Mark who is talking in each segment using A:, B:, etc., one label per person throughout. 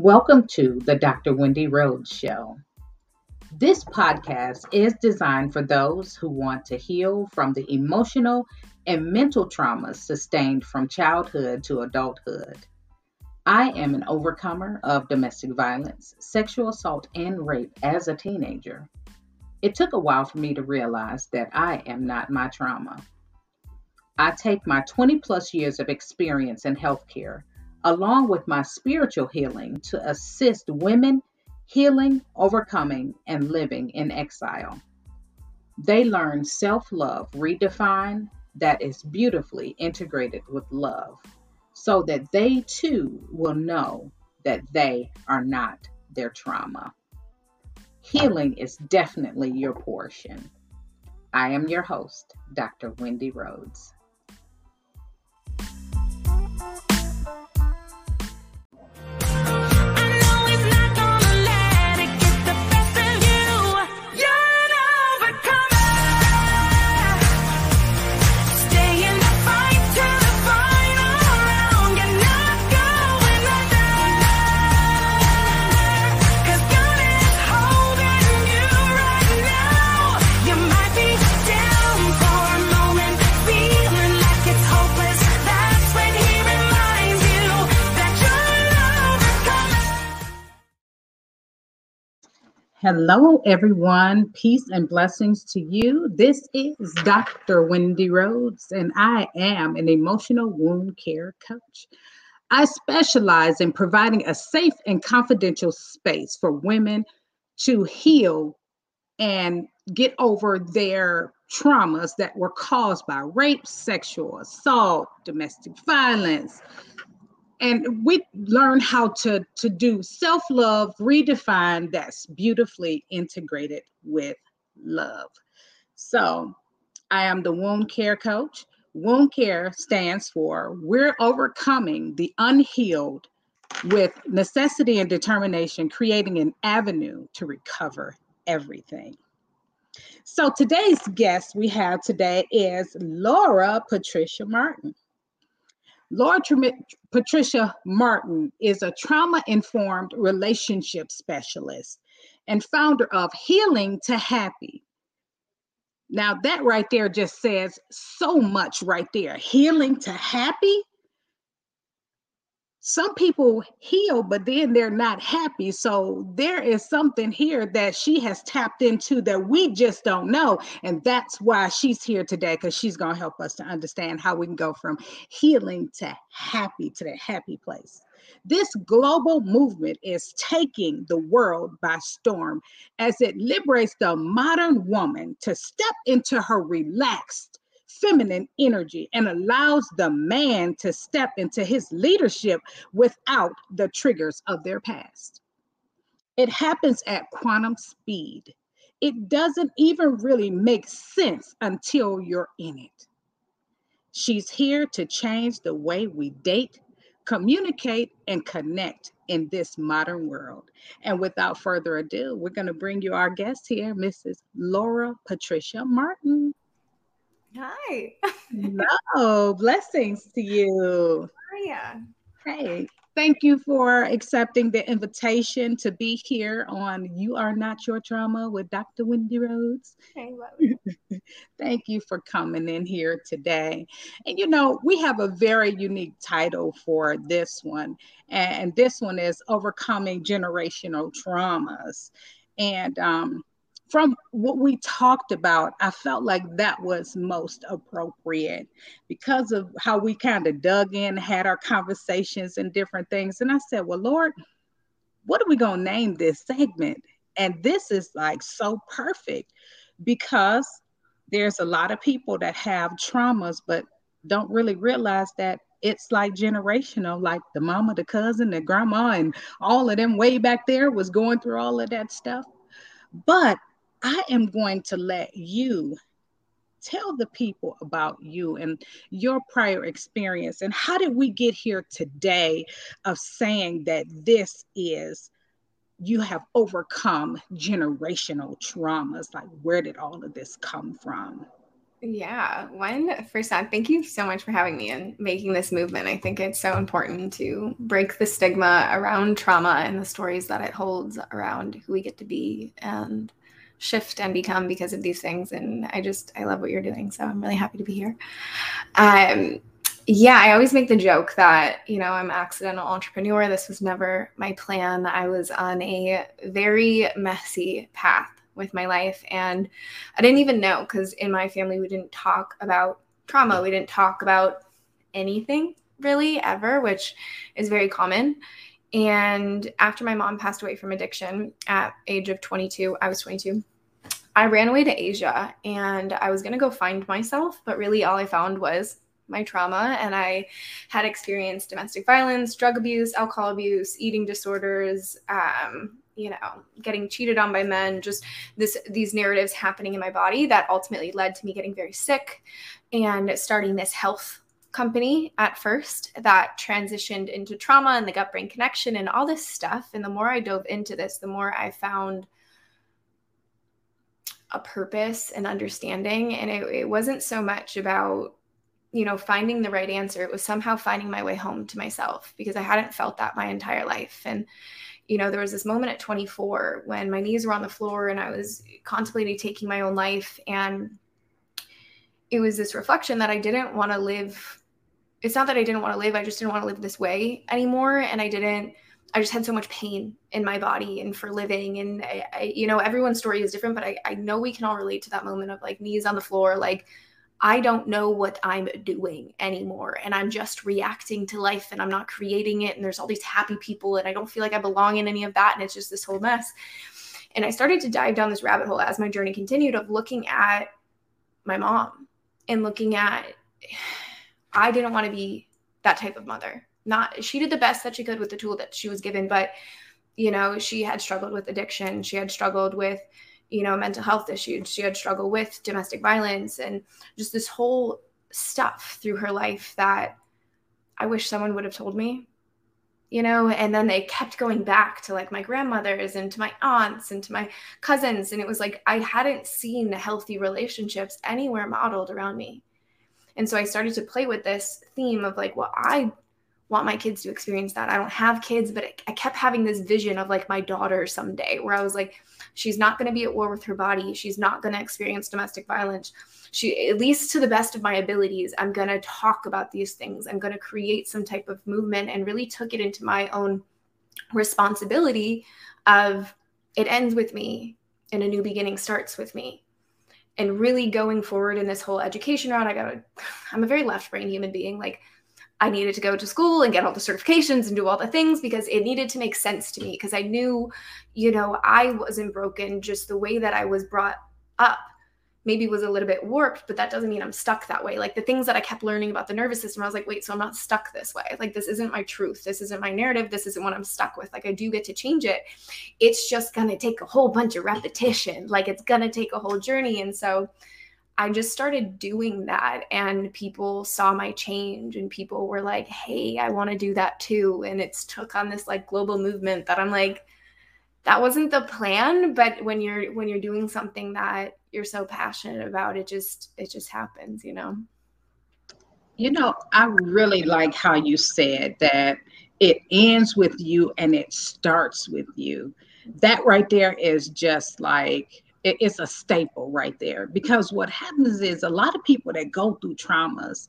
A: Welcome to the Dr. Wendy Rhodes Show. This podcast is designed for those who want to heal from the emotional and mental traumas sustained from childhood to adulthood. I am an overcomer of domestic violence, sexual assault, and rape as a teenager. It took a while for me to realize that I am not my trauma. I take my 20 plus years of experience in healthcare along with my spiritual healing to assist women healing, overcoming, and living in exile. They learn self love redefined that is beautifully integrated with love so that they too will know that they are not their trauma. Healing is definitely your portion. I am your host, Dr. Wendy Rhodes. Hello, everyone. Peace and blessings to you. This is Dr. Wendy Rhodes, and I am an emotional wound care coach. I specialize in providing a safe and confidential space for women to heal and get over their traumas that were caused by rape, sexual assault, domestic violence, and we learn how to to do self-love redefined that's beautifully integrated with love. So i am the wound care coach. Wound care stands for we're overcoming the unhealed with necessity and determination creating an avenue to recover everything. So today's guest we have today is laura patricia martin Laura Patricia Martin is a trauma informed relationship specialist and founder of Healing to Happy. Now, that right there just says so much right there. Healing to happy some people heal, but then they're not happy. So there is something here that she has tapped into that we just don't know. And that's why she's here today, because she's going to help us to understand how we can go from healing to happy to that happy place. This global movement is taking the world by storm as it liberates the modern woman to step into her relaxed feminine energy and allows the man to step into his leadership without the triggers of their past. It happens at quantum speed. It doesn't even really make sense until you're in it. She's here to change the way we date, communicate, and connect in this modern world. And without further ado, we're going to bring you our guest here, Mrs. Laura Patricia Martin.
B: Hi.
A: Hello. Blessings to you.
B: Hiya.
A: Hey, thank you for accepting the invitation to be here on You Are Not Your Trauma with Dr. Wendy Rhodes.
B: Hey,
A: thank you for coming in here today. And you know, we have a very unique title for this one, and this one is Overcoming Generational Traumas. And um, from what we talked about, I felt like that was most appropriate because of how we kind of dug in, had our conversations and different things. And I said, Well, Lord, what are we going to name this segment? And this is like so perfect because there's a lot of people that have traumas, but don't really realize that it's like generational, like the mama, the cousin, the grandma, and all of them way back there was going through all of that stuff. But I am going to let you tell the people about you and your prior experience and how did we get here today of saying that this is you have overcome generational traumas like where did all of this come from
B: Yeah, one percent. Thank you so much for having me and making this movement. I think it's so important to break the stigma around trauma and the stories that it holds around who we get to be and shift and become because of these things. And I just I love what you're doing. So I'm really happy to be here. Um yeah, I always make the joke that, you know, I'm accidental entrepreneur. This was never my plan. I was on a very messy path with my life. And I didn't even know because in my family, we didn't talk about trauma. We didn't talk about anything really ever, which is very common. And after my mom passed away from addiction at age of 22, I was 22. I ran away to Asia and I was going to go find myself, but really all I found was my trauma and I had experienced domestic violence, drug abuse, alcohol abuse, eating disorders, um, you know getting cheated on by men just this these narratives happening in my body that ultimately led to me getting very sick and starting this health company at first that transitioned into trauma and the gut brain connection and all this stuff. And the more i dove into this the more i found a purpose and understanding. And it, it wasn't so much about you know finding the right answer. It was somehow finding my way home to myself because i hadn't felt that my entire life. And you know, there was this moment at 24 when my knees were on the floor and I was contemplating taking my own life. And it was this reflection that I didn't want to live. It's not that I didn't want to live, I just didn't want to live this way anymore. And I didn't, I just had so much pain in my body and for living. And, I, I, you know, everyone's story is different, but I, I know we can all relate to that moment of like knees on the floor, like, I don't know what I'm doing anymore. And I'm just reacting to life and I'm not creating it. And there's all these happy people and I don't feel like I belong in any of that. And it's just this whole mess. And I started to dive down this rabbit hole as my journey continued of looking at my mom and looking at, I didn't want to be that type of mother. Not, she did the best that she could with the tool that she was given, but, you know, she had struggled with addiction. She had struggled with, you know, mental health issues. She had struggled with domestic violence and just this whole stuff through her life that I wish someone would have told me, you know, and then they kept going back to like my grandmothers and to my aunts and to my cousins. And it was like I hadn't seen healthy relationships anywhere modeled around me. And so I started to play with this theme of like, well, I want my kids to experience that. I don't have kids, but I kept having this vision of like my daughter someday where I was like, she's not going to be at war with her body. She's not going to experience domestic violence. She, at least to the best of my abilities, I'm going to talk about these things. I'm going to create some type of movement and really took it into my own responsibility of it ends with me and a new beginning starts with me and really going forward in this whole education route i got to i'm a very left brain human being like I needed to go to school and get all the certifications and do all the things because it needed to make sense to me because I knew, you know, I wasn't broken. Just the way that I was brought up maybe was a little bit warped, but that doesn't mean I'm stuck that way. Like the things that I kept learning about the nervous system, I was like, wait, so I'm not stuck this way. Like this isn't my truth. This isn't my narrative. This isn't what I'm stuck with. Like I do get to change it. It's just going to take a whole bunch of repetition. Like it's going to take a whole journey. And so, I just started doing that and people saw my change and people were like, "Hey, I want to do that too." And it's took on this like global movement that I'm like that wasn't the plan, but when you're when you're doing something that you're so passionate about, it just it just happens, you know.
A: You know, I really like how you said that it ends with you and it starts with you. That right there is just like it's a staple right there. Because what happens is a lot of people that go through traumas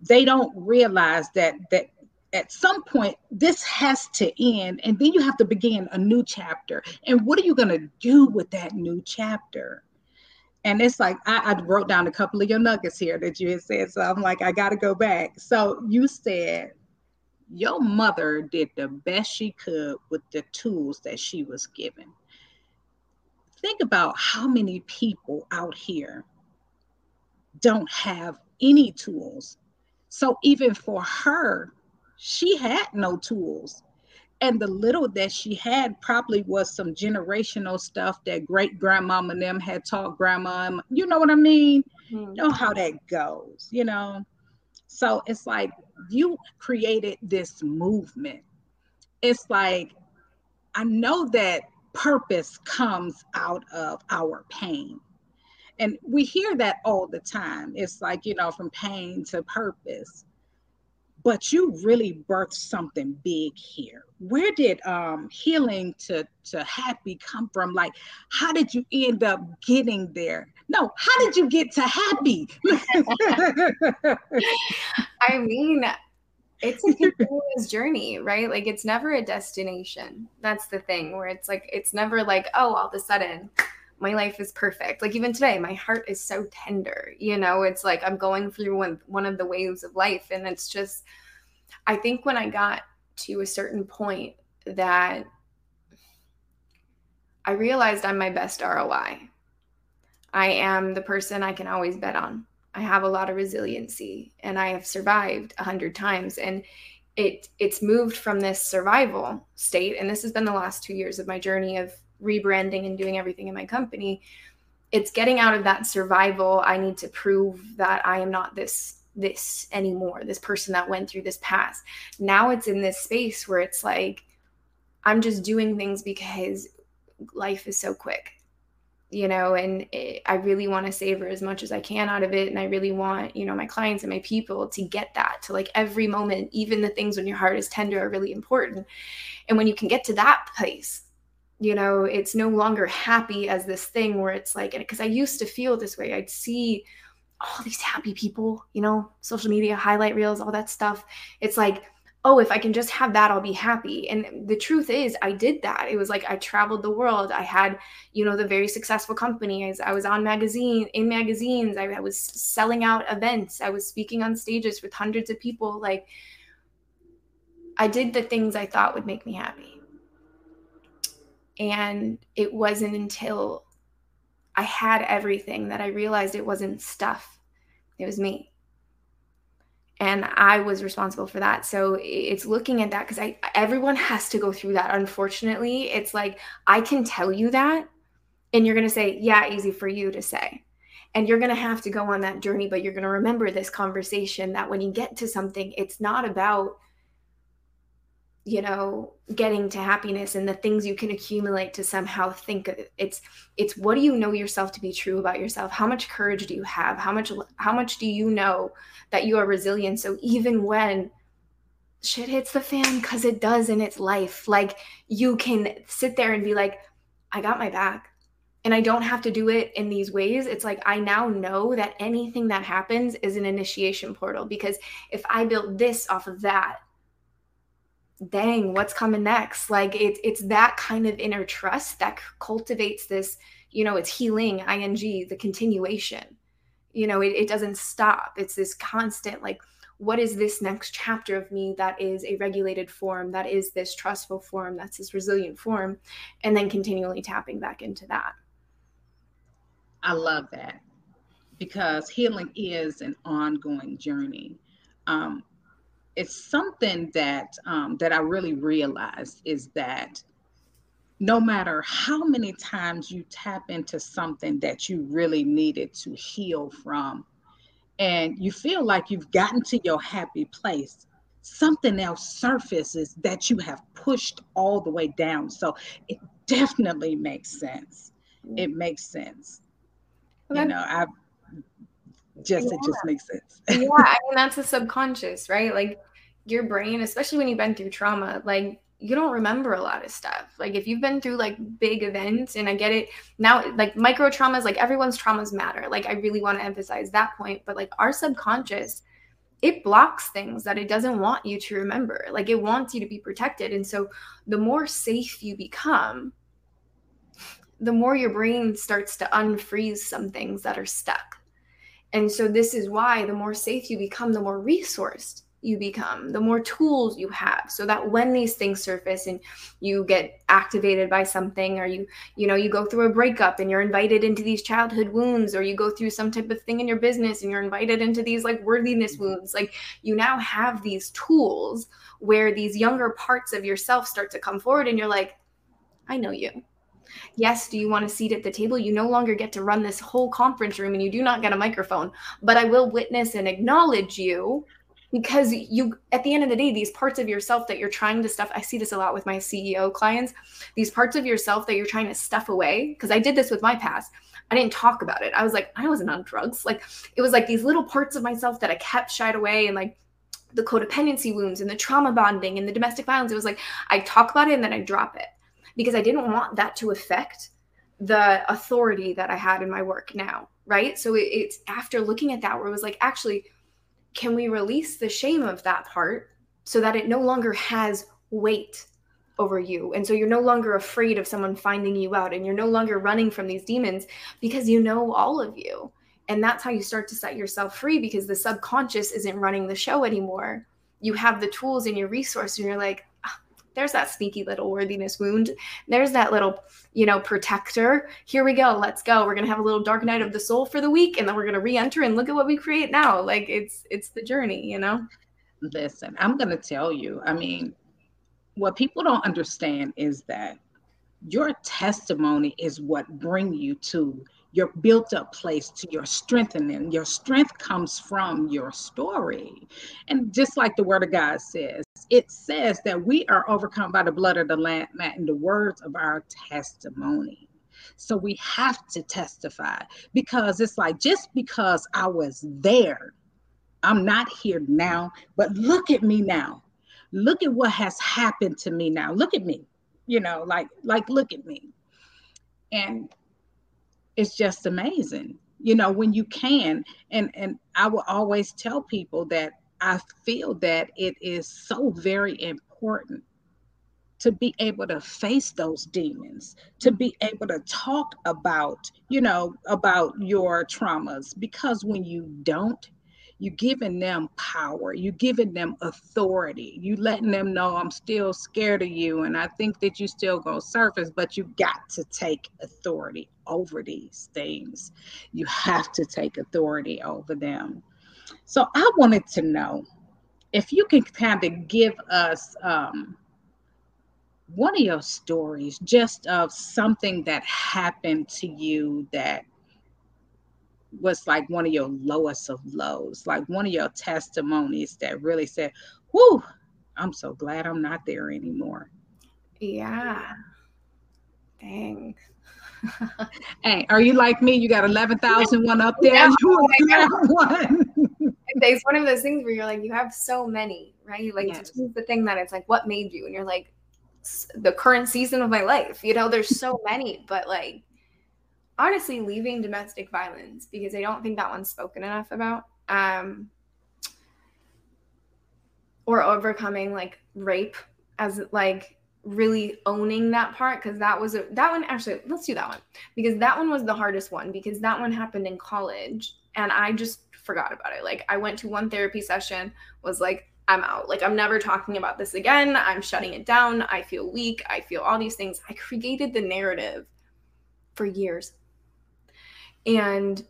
A: they don't realize that that at some point this has to end and then you have to begin a new chapter. And what are you going to do with that new chapter? And it's like I, I, wrote down a couple of your nuggets here that you had said so i'm like i gotta go back. So you said your mother did the best she could with the tools that she was given think about how many people out here don't have any tools. So even for her, she had no tools. And the little that she had probably was some generational stuff that great grandmama and them had taught grandma. You know what I mean? Mm-hmm. You know how that goes, you know? So it's like you created this movement. It's like, I know that purpose comes out of our pain. And we hear that all the time. It's like, you know, from pain to purpose. But you really birthed something big here. Where did um, healing to, to happy come from? Like, how did you end up getting there? No, how did you get to happy?
B: I mean, it's a continuous journey, right? Like it's never a destination. That's the thing where it's like it's never like, oh, all of a sudden my life is perfect. Like even today, my heart is so tender. You know, it's like I'm going through one one of the waves of life and it's just I think when I got to a certain point that I realized I'm my best ROI. I am the person I can always bet on. I have a lot of resiliency and I have survived a hundred times. And it it's moved from this survival state. And this has been the last two years of my journey of rebranding and doing everything in my company. It's getting out of that survival. I need to prove that I am not this this anymore, this person that went through this past. Now it's in this space where it's like I'm just doing things because life is so quick you know and it, i really want to savor as much as i can out of it. And i really want you know my clients and my people to get that to like every moment even the things when your heart is tender are really important. And when you can get to that place you know it's no longer happy as this thing where it's like because i used to feel this way. I'd see all these happy people you know social media highlight reels all that stuff. It's like oh, if I can just have that, I'll be happy. And the truth is, I did that. It was like I traveled the world. I had, you know, the very successful company. I was on magazine in magazines. I was selling out events. I was speaking on stages with hundreds of people. Like I did the things I thought would make me happy. And it wasn't until I had everything that I realized it wasn't stuff. It was me and i was responsible for that. So it's looking at that because i everyone has to go through that unfortunately. It's like i can tell you that and you're going to say yeah easy for you to say. And you're going to have to go on that journey but you're going to remember this conversation that when you get to something it's not about you know getting to happiness and the things you can accumulate to somehow think it's it's what do you know yourself to be true about yourself? How much courage do you have? How much how much do you know that you are resilient? So even when shit hits the fan cuz it does in its life like you can sit there and be like i got my back. And I don't have to do it in these ways. It's like I now know that anything that happens is an initiation portal because if I built this off of that, dang, what's coming next? Like it's it's that kind of inner trust that cultivates this, you know, it's healing, ing, the continuation. You know, it, it doesn't stop. It's this constant, like, what is this next chapter of me that is a regulated form, that is this trustful form, that's this resilient form, and then continually tapping back into that.
A: I love that because healing is an ongoing journey. Um, it's something that um, that I really realized is that no matter how many times you tap into something that you really needed to heal from, and you feel like you've gotten to your happy place, something else surfaces that you have pushed all the way down. So it definitely makes sense. It makes sense. you know, I just yeah. it just makes sense.
B: yeah, I mean that's the subconscious, right? Like your brain, especially when you've been through trauma, like you don't remember a lot of stuff. Like if you've been through like big events, and I get it now, like micro traumas, like everyone's traumas matter. Like I really want to emphasize that point. But like our subconscious, it blocks things that it doesn't want you to remember. Like it wants you to be protected. And so the more safe you become, the more your brain starts to unfreeze some things that are stuck. And so this is why the more safe you become, the more resourced you become, the more tools you have, so that when these things surface and you get activated by something, or you, you know, you go through a breakup and you're invited into these childhood wounds, or you go through some type of thing in your business and you're invited into these like worthiness wounds, like you now have these tools where these younger parts of yourself start to come forward and you're like, I know you. Yes, do you want a seat at the table? You no longer get to run this whole conference room and you do not get a microphone, but I will witness and acknowledge you because you at the end of the day these parts of yourself that you're trying to stuff i see this a lot with my ceo clients these parts of yourself that you're trying to stuff away because i did this with my past I didn't talk about it. I was like, I wasn't on drugs. Like it was like these little parts of myself that I kept shied away and like the codependency wounds and the trauma bonding and the domestic violence. It was like I talk about it and then I drop it because I didn't want that to affect the authority that I had in my work now. Right. So it, it's after looking at that where it was like, actually, can we release the shame of that part so that it no longer has weight over you. And so you're no longer afraid of someone finding you out and you're no longer running from these demons because you know all of you. And that's how you start to set yourself free because the subconscious isn't running the show anymore. You have the tools and your resource, and you're like, there's that sneaky little worthiness wound. There's that little, you know, protector. Here we go. Let's go. We're gonna have a little dark night of the soul for the week, and then we're gonna re-enter and look at what we create now. Like it's it's the journey, you know.
A: Listen, I'm gonna tell you. I mean, what people don't understand is that your testimony is what bring you to your built up place to your strengthening your strength comes from your story. And just like the word of god says it says that we are overcome by the blood of the lamb and the words of our testimony. So we have to testify because it's like just because i was there i'm not here now but look at me now. Look at what has happened to me now. Look at me you know like like look at me. And it's just amazing you know when you can and and i will always tell people that i feel that it is so very important to be able to face those demons to be able to talk about you know about your traumas because when you don't you giving them power. You're giving them authority. You letting them know i'm still scared of you and i think that you still gonna surface but you got to take authority over these things. You have to take authority over them. So i wanted to know if you can kind of give us um, one of your stories just of something that happened to you that was like one of your lowest of lows, like one of your testimonies that really said, Whoo, I'm so glad I'm not there anymore.
B: Yeah. Dang.
A: hey, are you like me? You got 11,001 up there. Yeah,
B: you one. it's one of those things where you're like, you have so many, right? Like, yes. the thing that it's like, what made you? And you're like, the current season of my life. You know, there's so many, but like, honestly leaving domestic violence because I don't think that one's spoken enough about. Um, or overcoming like rape as like really owning that part because that was a that one actually let's do that one because that one was the hardest one because that one happened in college and I just forgot about it. Like I went to one therapy session, was like, I'm out. Like I'm never talking about this again. I'm shutting it down. I feel weak. I feel all these things. I created the narrative for years and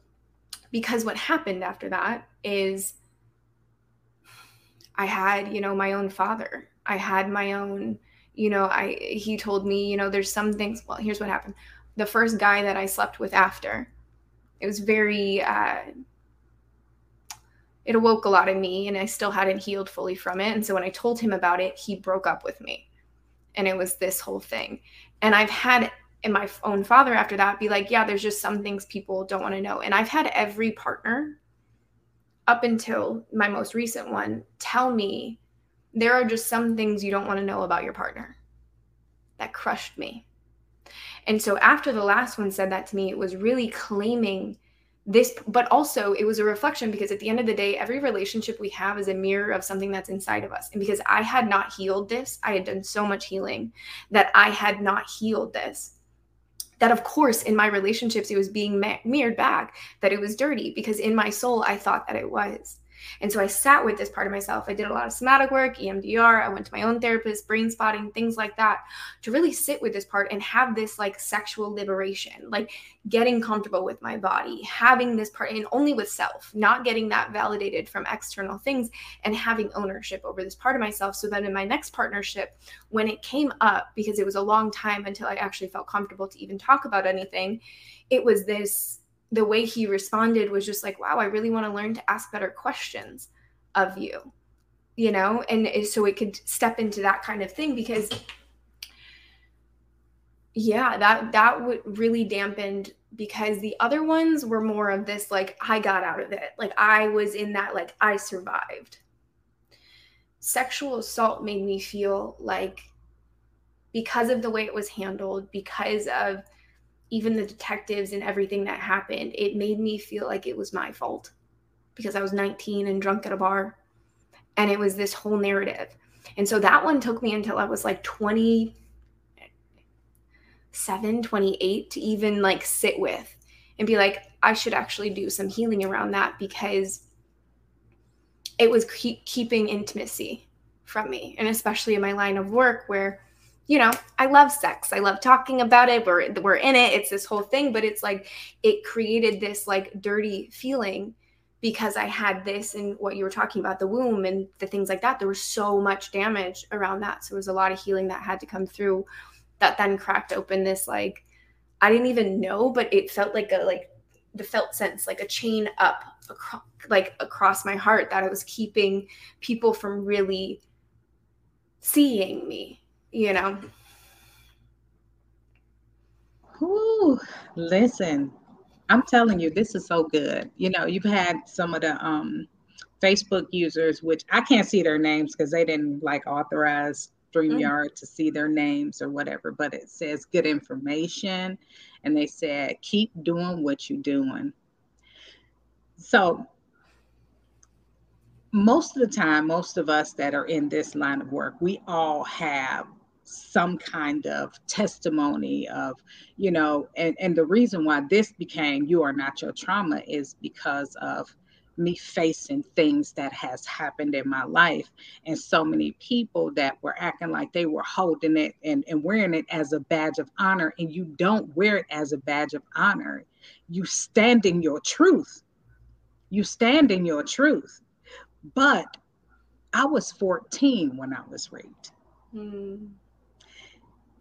B: because what happened after that is I had, you know, my own father. I had my own, you know, I he told me, you know, there's some things, well, here's what happened. The first guy that I slept with after, it was very uh it awoke a lot in me and I still hadn't healed fully from it. And so when I told him about it, he broke up with me. And it was this whole thing. And I've had and my own father after that be like, yeah, there's just some things people don't want to know. And I've had every partner up until my most recent one tell me there are just some things you don't want to know about your partner. That crushed me. And so after the last one said that to me, it was really claiming this, but also it was a reflection because at the end of the day, every relationship we have is a mirror of something that's inside of us. And because I had not healed this, I had done so much healing that I had not healed this that of course in my relationships it was being mirrored back that it was dirty because in my soul i thought that it was and so I sat with this part of myself. I did a lot of somatic work, EMDR. I went to my own therapist, brain spotting, things like that, to really sit with this part and have this like sexual liberation, like getting comfortable with my body, having this part, and only with self, not getting that validated from external things, and having ownership over this part of myself. So that in my next partnership, when it came up, because it was a long time until I actually felt comfortable to even talk about anything, it was this the way he responded was just like, wow, I really want to learn to ask better questions of you, you know? And so it could step into that kind of thing because yeah, that that would really dampened because the other ones were more of this like I got out of it. Like I was in that like I survived. Sexual assault made me feel like because of the way it was handled, because of even the detectives and everything that happened, it made me feel like it was my fault because I was 19 and drunk at a bar. And it was this whole narrative. And so that one took me until I was like 27, 28 to even like sit with and be like, I should actually do some healing around that because it was keep, keeping intimacy from me. And especially in my line of work where, you know, I love sex. I love talking about it. We're, we're in it. It's this whole thing, but it's like it created this like dirty feeling because I had this and what you were talking about, the womb and the things like that. There was so much damage around that. So there was a lot of healing that had to come through that then cracked open this like I didn't even know, but it felt like a like the felt sense, like a chain up across, like across my heart that I was keeping people from really seeing me, you know.
A: Ooh, listen, I'm telling you, this is so good. You know, you've had some of the um, Facebook users, which I can't see their names because they didn't like authorize StreamYard mm. to see their names or whatever, but it says good information. And they said, keep doing what you're doing. So, most of the time, most of us that are in this line of work, we all have some kind of testimony of you know and and the reason why this became you are not your trauma is because of me facing things that has happened in my life. And so many people that were acting like they were holding it and, and wearing it as a badge of honor and you don't wear it as a badge of honor. You stand in your truth. You stand in your truth. But i was 14 when i was raped. Mm.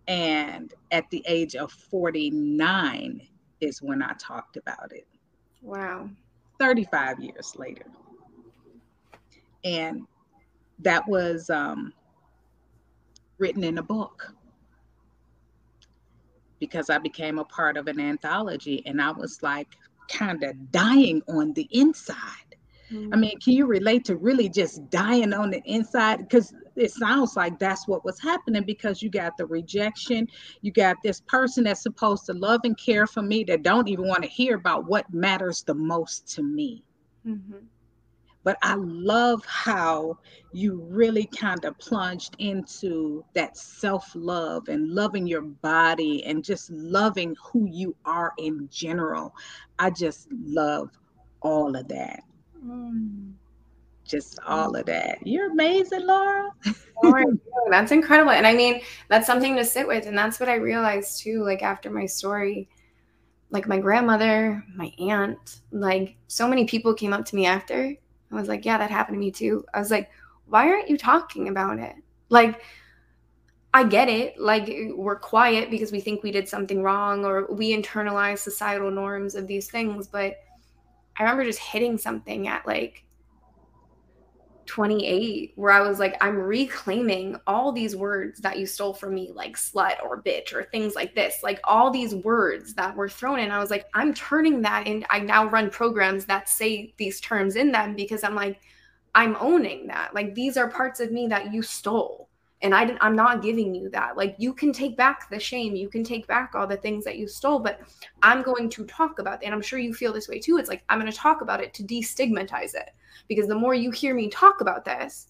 A: And at the age of 49 is when I talked about it.
B: Wow.
A: 35 years later. And that was um, written in a book because I became a part of an anthology and I was like kind of dying on the inside Mm-hmm. I mean, can you relate to really just dying on the inside? Because it sounds like that's what was happening because you got the rejection. You got this person that's supposed to love and care for me that don't even want to hear about what matters the most to me. Mm-hmm. But I love how you really kind of plunged into that self love and loving your body and just loving who you are in general. I just love all of that. Mm. Just all of that. You're amazing, Laura.
B: that's incredible. And I mean, that's something to sit with. And that's what I realized too, like after my story. Like my grandmother, my aunt, like so many people came up to me after. I was like, yeah, that happened to me too. I was like, why aren't you talking about it? Like, I get it. Like, we're quiet because we think we did something wrong or we internalize societal norms of these things. But I remember just hitting something at like 28 where I was like, I'm reclaiming all these words that you stole from me, like slut or bitch or things like this, like all these words that were thrown in. I was like, I'm turning that in. I now run programs that say these terms in them because I'm like, I'm owning that. Like these are parts of me that you stole and I I'm not giving you that. Like you can take back the shame, you can take back all the things that you stole, but I'm going to talk about it. And I'm sure you feel this way too. It's like I'm going to talk about it to destigmatize it because the more you hear me talk about this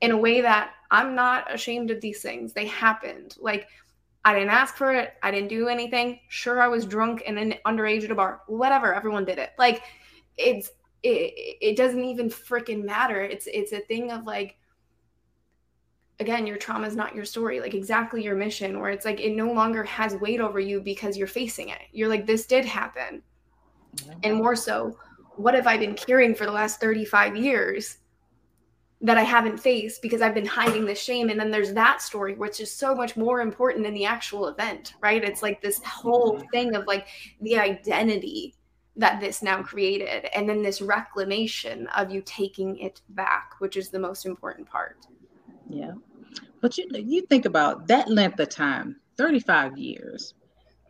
B: in a way that I'm not ashamed of these things, they happened. Like I didn't ask for it, I didn't do anything. Sure, I was drunk and then underage at a bar. Whatever, everyone did it. Like it's it, it doesn't even freaking matter. It's it's a thing of like again your trauma is not your story like exactly your mission where it's like it no longer has weight over you because you're facing it. You're like this did happen. And more so what have i been carrying for the last 35 years that i haven't faced because i've been hiding the shame? And then there's that story which is so much more important than the actual event right? It's like this whole mm-hmm. thing of like the identity that this now created and then this reclamation of you taking it back which is the most important part.
A: Yeah but you you think about that length of time, 35 years,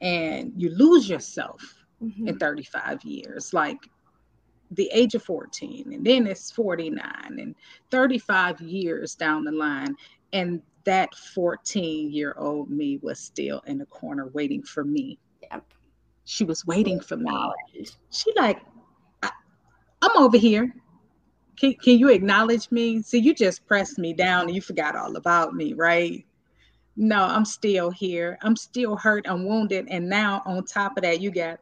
A: and you lose yourself mm-hmm. in 35 years. Like the age of 14, and then it's 49 and 35 years down the line. And that 14 year old me was still in the corner waiting for me. Yep. She was waiting for me. She like, I'm over here. Can, can you acknowledge me? See, you just pressed me down and you forgot all about me, right? No, I'm still here. I'm still hurt. I'm wounded. And now, on top of that, you got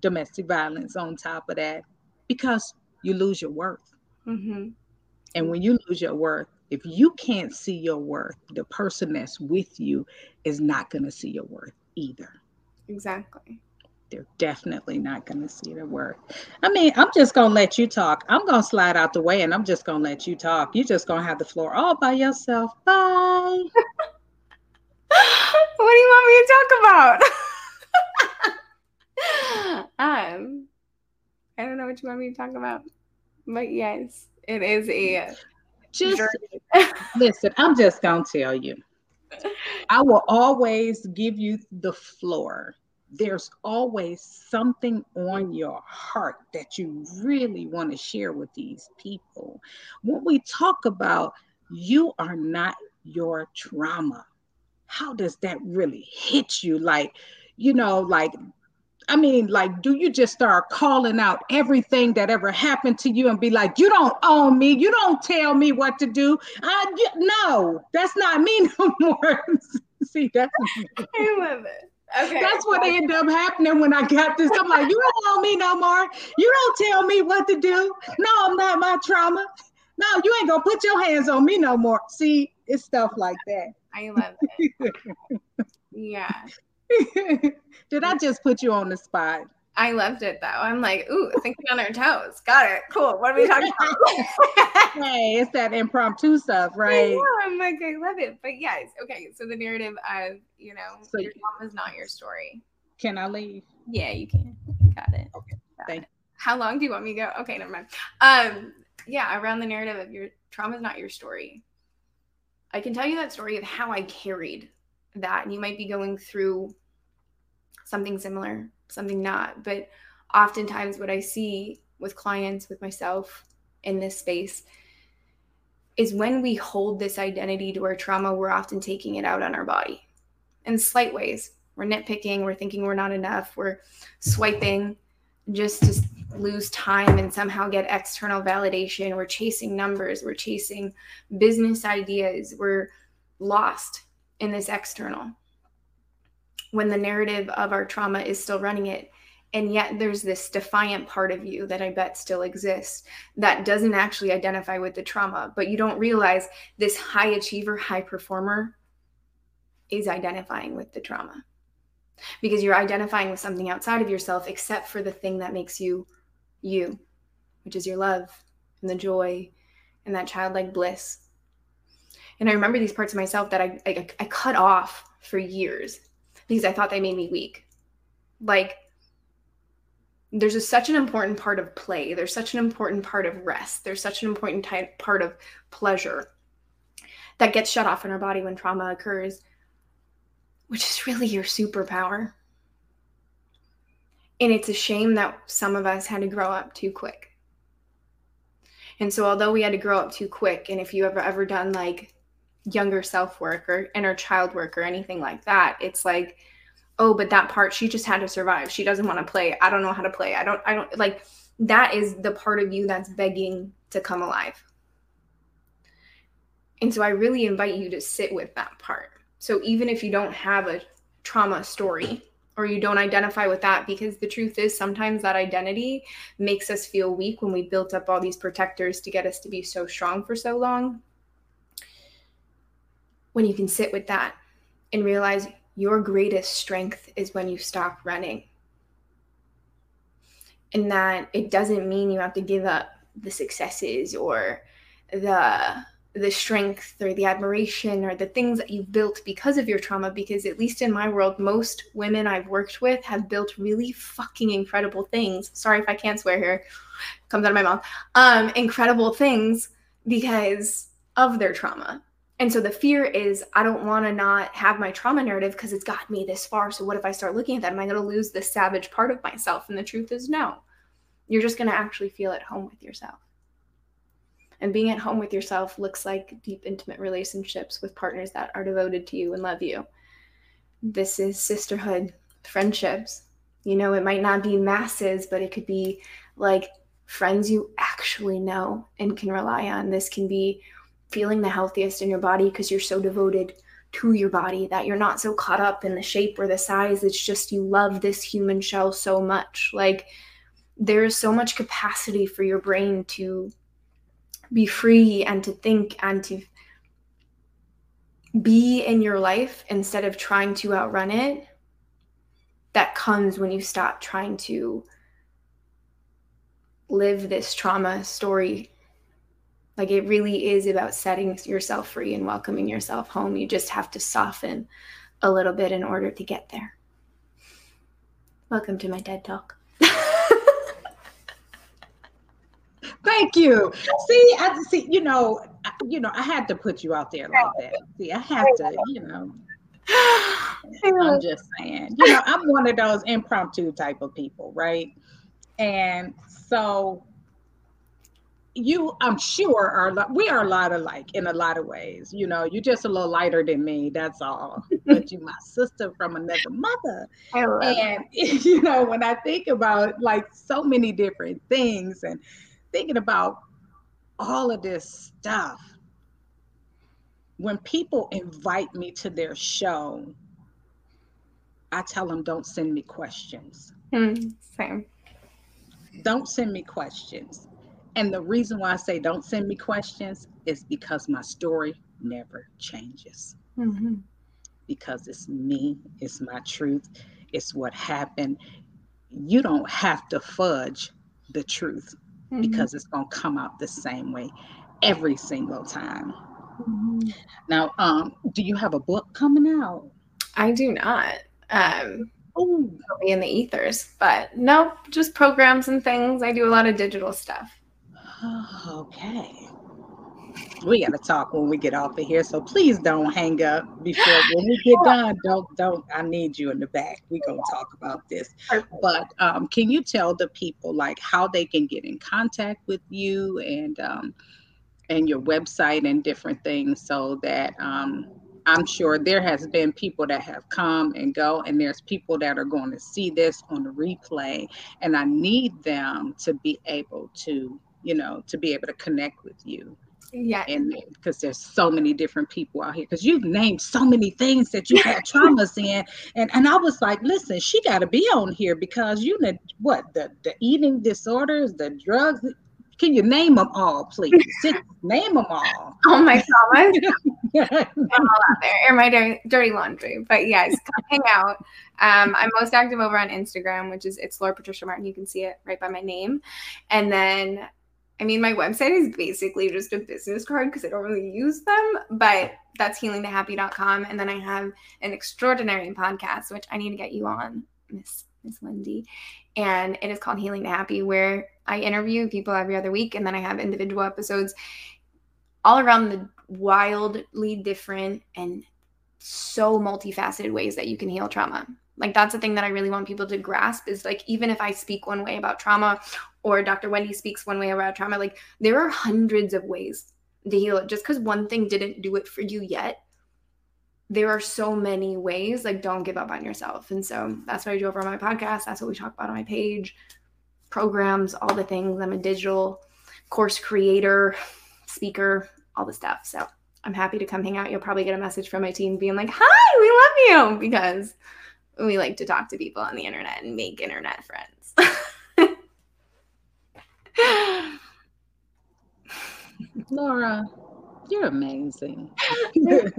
A: domestic violence on top of that because you lose your worth. Mm-hmm. And when you lose your worth, if you can't see your worth, the person that's with you is not going to see your worth either.
B: Exactly
A: they're definitely not going to see the work. I mean, I'm just going to let you talk. I'm going to slide out the way and I'm just going to let you talk. You're just going to have the floor all by yourself. Bye.
B: what do you want me to talk about? um, I don't know what you want me to talk about, but yes, it is a
A: just listen. I'm just gonna tell you. I will always give you the floor there's always something on your heart that you really want to share with these people. When we talk about you are not your trauma, how does that really hit you? Like, you know, like, I mean, like, do you just start calling out everything that ever happened to you and be like, you don't own me, you don't tell me what to do? I no, that's not me no more. See, that's
B: I love it.
A: Okay. That's what ended up happening when I got this. I'm like, you don't know me no more. You don't tell me what to do. No, I'm not my trauma. No, you ain't gonna put your hands on me no more. See, it's stuff like that.
B: I love it. yeah.
A: Did I just put you on the spot?
B: I loved it though. I'm like, ooh, thinking on our toes. Got it. Cool. What are we talking about?
A: hey, it's that impromptu stuff, right?
B: I'm like, I love it. But yes, okay. So the narrative of, you know, so your mom is not your story.
A: Can I leave?
B: Yeah, you can. Got it.
A: Okay. Got Thank
B: it. How long do you want me to go? Okay, never mind. Um, yeah, around the narrative of your trauma is not your story. I can tell you that story of how I carried that. And you might be going through something similar something not. But oftentimes, what I see with clients, with myself in this space, is when we hold this identity to our trauma, we're often taking it out on our body in slight ways. We're nitpicking, we're thinking we're not enough, we're swiping just to lose time and somehow get external validation. We're chasing numbers, we're chasing business ideas, we're lost in this external when the narrative of our trauma is still running it. And yet there's this defiant part of you that I bet still exists that doesn't actually identify with the trauma, but you don't realize this high achiever, high performer is identifying with the trauma because you're identifying with something outside of yourself except for the thing that makes you you, which is your love and the joy and that childlike bliss. And I remember these parts of myself that I, I, I cut off for years because I thought they made me weak. Like, there's such an important part of play. There's such an important part of rest. There's such an important type, part of pleasure that gets shut off in our body when trauma occurs, which is really your superpower. And it's a shame that some of us had to grow up too quick. And so, although we had to grow up too quick, and if you ever ever done like younger self work or inner child work or anything like that. It's like, oh, but that part she just had to survive. She doesn't want to play. I don't know how to play. I don't I don't like that is the part of you that's begging to come alive. And so I really invite you to sit with that part. So even if you don't have a trauma story or you don't identify with that because the truth is sometimes that identity makes us feel weak when we built up all these protectors to get us to be so strong for so long when you can sit with that and realize your greatest strength is when you stop running. And that it doesn't mean you have to give up the successes or the the strength or the admiration or the things that you've built because of your trauma because at least in my world most women I've worked with have built really fucking incredible things. Sorry if I can't swear here. Comes out of my mouth. Um incredible things because of their trauma and so the fear is I don't want to not have my trauma narrative because it's got me this far. So what if I start looking at that? Am I going to lose this savage part of myself? And the truth is no. You're just going to actually feel at home with yourself. And being at home with yourself looks like deep, intimate relationships with partners that are devoted to you and love you. This is sisterhood, friendships. You know, it might not be masses, but it could be like friends you actually know and can rely on. This can be feeling the healthiest in your body because you're so devoted to your body that you're not so caught up in the shape or the size. It's just you love this human shell so much. Like there is so much capacity for your brain to be free and to think and to be in your life instead of trying to outrun it that comes when you stop trying to live this trauma story like it really is about setting yourself free and welcoming yourself home. You just have to soften a little bit in order to get there. Welcome to my TED Talk.
A: Thank you. See, I see. You know, you know, I had to put you out there like that. See, I have to. You know, I'm just saying. You know, I'm one of those impromptu type of people, right? And so you i'm sure are we are a lot alike in a lot of ways you know you're just a little lighter than me that's all. But you my sister from another mother. And you know when i think about like so many different things and thinking about all of this stuff when people invite me to their show i tell them don't send me questions.
B: Mm, same.
A: Don't send me questions and the reason why I say don't send me questions is because my story never changes. Mm-hmm. Because it's me, it's my truth, it's what happened. You don't have to fudge the truth mm-hmm. because it's going to come out the same way every single time. Mm-hmm. Now, um, do you have a book coming out?
B: I do not. Um, oh, be in the ethers, but no, just programs and things. I do a lot of digital stuff.
A: Okay. We gotta talk when we get off of here. So please don't hang up before when we get done. Don't don't I need you in the back. We're gonna talk about this. But um, can you tell the people like how they can get in contact with you and um, and your website and different things so that um, I'm sure there has been people that have come and go, and there's people that are going to see this on the replay, and I need them to be able to you know, to be able to connect with you.
B: Yeah.
A: And because there's so many different people out here, because you've named so many things that you had traumas in. And and I was like, listen, she got to be on here because you know what the the eating disorders, the drugs. Can you name them all, please? Name them all.
B: All my traumas. all out there, air my dirty, dirty laundry. But yes, come hang out. Um, I'm most active over on Instagram, which is it's Laura Patricia Martin. You can see it right by my name. And then I mean, my website is basically just a business card because I don't really use them, but that's healingtohappy.com. And then I have an extraordinary podcast, which I need to get you on, Miss Miss Wendy. And it is called Healing to Happy, where I interview people every other week, and then I have individual episodes all around the wildly different and so multifaceted ways that you can heal trauma. Like that's the thing that I really want people to grasp is like even if I speak one way about trauma or Dr. Wendy speaks one way about trauma, like there are hundreds of ways to heal it. Just because one thing didn't do it for you yet, there are so many ways. Like don't give up on yourself. And so that's what I do over on my podcast. That's what we talk about on my page, programs, all the things. I'm a digital course creator, speaker, all the stuff. So I'm happy to come hang out. You'll probably get a message from my team being like, "Hi, we love you," because we like to talk to people on the internet and make internet friends.
A: Laura, you're amazing.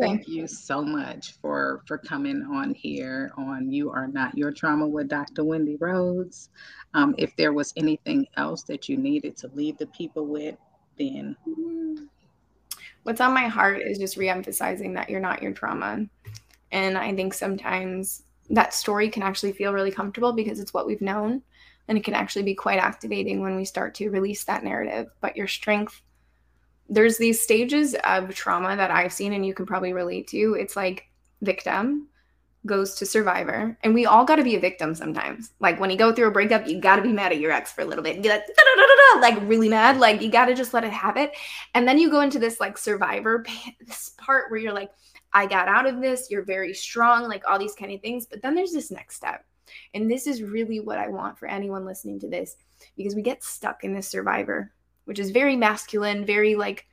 A: Thank you so much for for coming on here on You Are Not Your Trauma with Dr. Wendy Rhodes. Um, if there was anything else that you needed to leave the people with, then
B: what's on my heart is just reemphasizing that you're not your trauma. And I think sometimes that story can actually feel really comfortable because it's what we've known. And it can actually be quite activating when we start to release that narrative. But your strength there's these stages of trauma that I've seen and you can probably relate to. It's like victim goes to survivor, and we all got to be a victim sometimes. Like when you go through a breakup, you got to be mad at your ex for a little bit and be like, da, da, da, like really mad. Like you got to just let it have it. And then you go into this like survivor this part where you're like, I got out of this. You're very strong, like all these kind of things. But then there's this next step. And this is really what I want for anyone listening to this because we get stuck in this survivor, which is very masculine, very like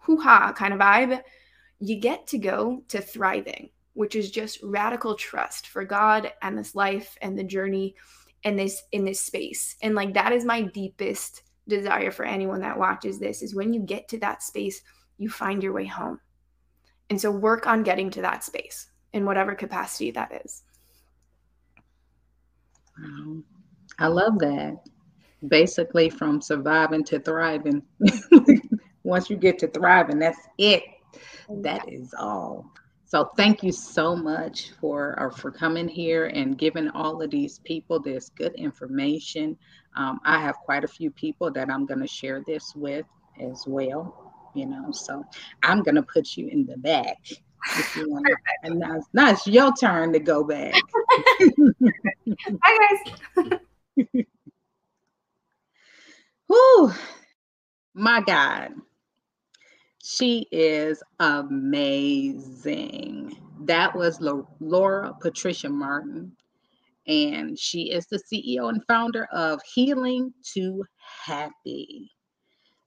B: hoo ha kind of vibe. You get to go to thriving, which is just radical trust for God and this life and the journey and this in this space. And like that is my deepest desire for anyone that watches this is when you get to that space, you find your way home. And so work on getting to that space in whatever capacity that is.
A: Wow. I love that. Basically, from surviving to thriving. Once you get to thriving, that's it. That is all. So thank you so much for uh, for coming here and giving all of these people this good information. Um, I have quite a few people that I'm going to share this with as well. You know, so I'm to put you in the back if you want. And now, now it's your turn to go back.
B: Bye, guys.
A: Whew, my God. She is amazing. That was Laura Patricia Martin, and she is the CEO and founder of Healing to Happy.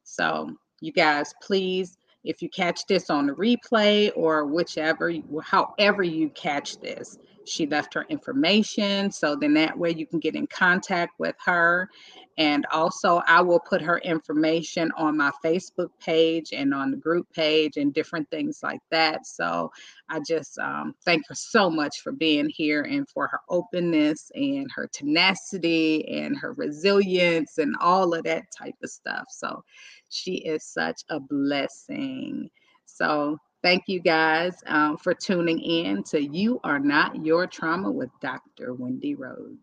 A: So, you guys, please, if you catch this on the replay or whichever, however you catch this, she left her information. So then that way you can get in contact with her. And also, I will put her information on my Facebook page and on the group page and different things like that. So I just um, thank her so much for being here and for her openness and her tenacity and her resilience and all of that type of stuff. So she is such a blessing. So Thank you guys um, for tuning in to You Are Not Your Trauma with Dr. Wendy Rhodes.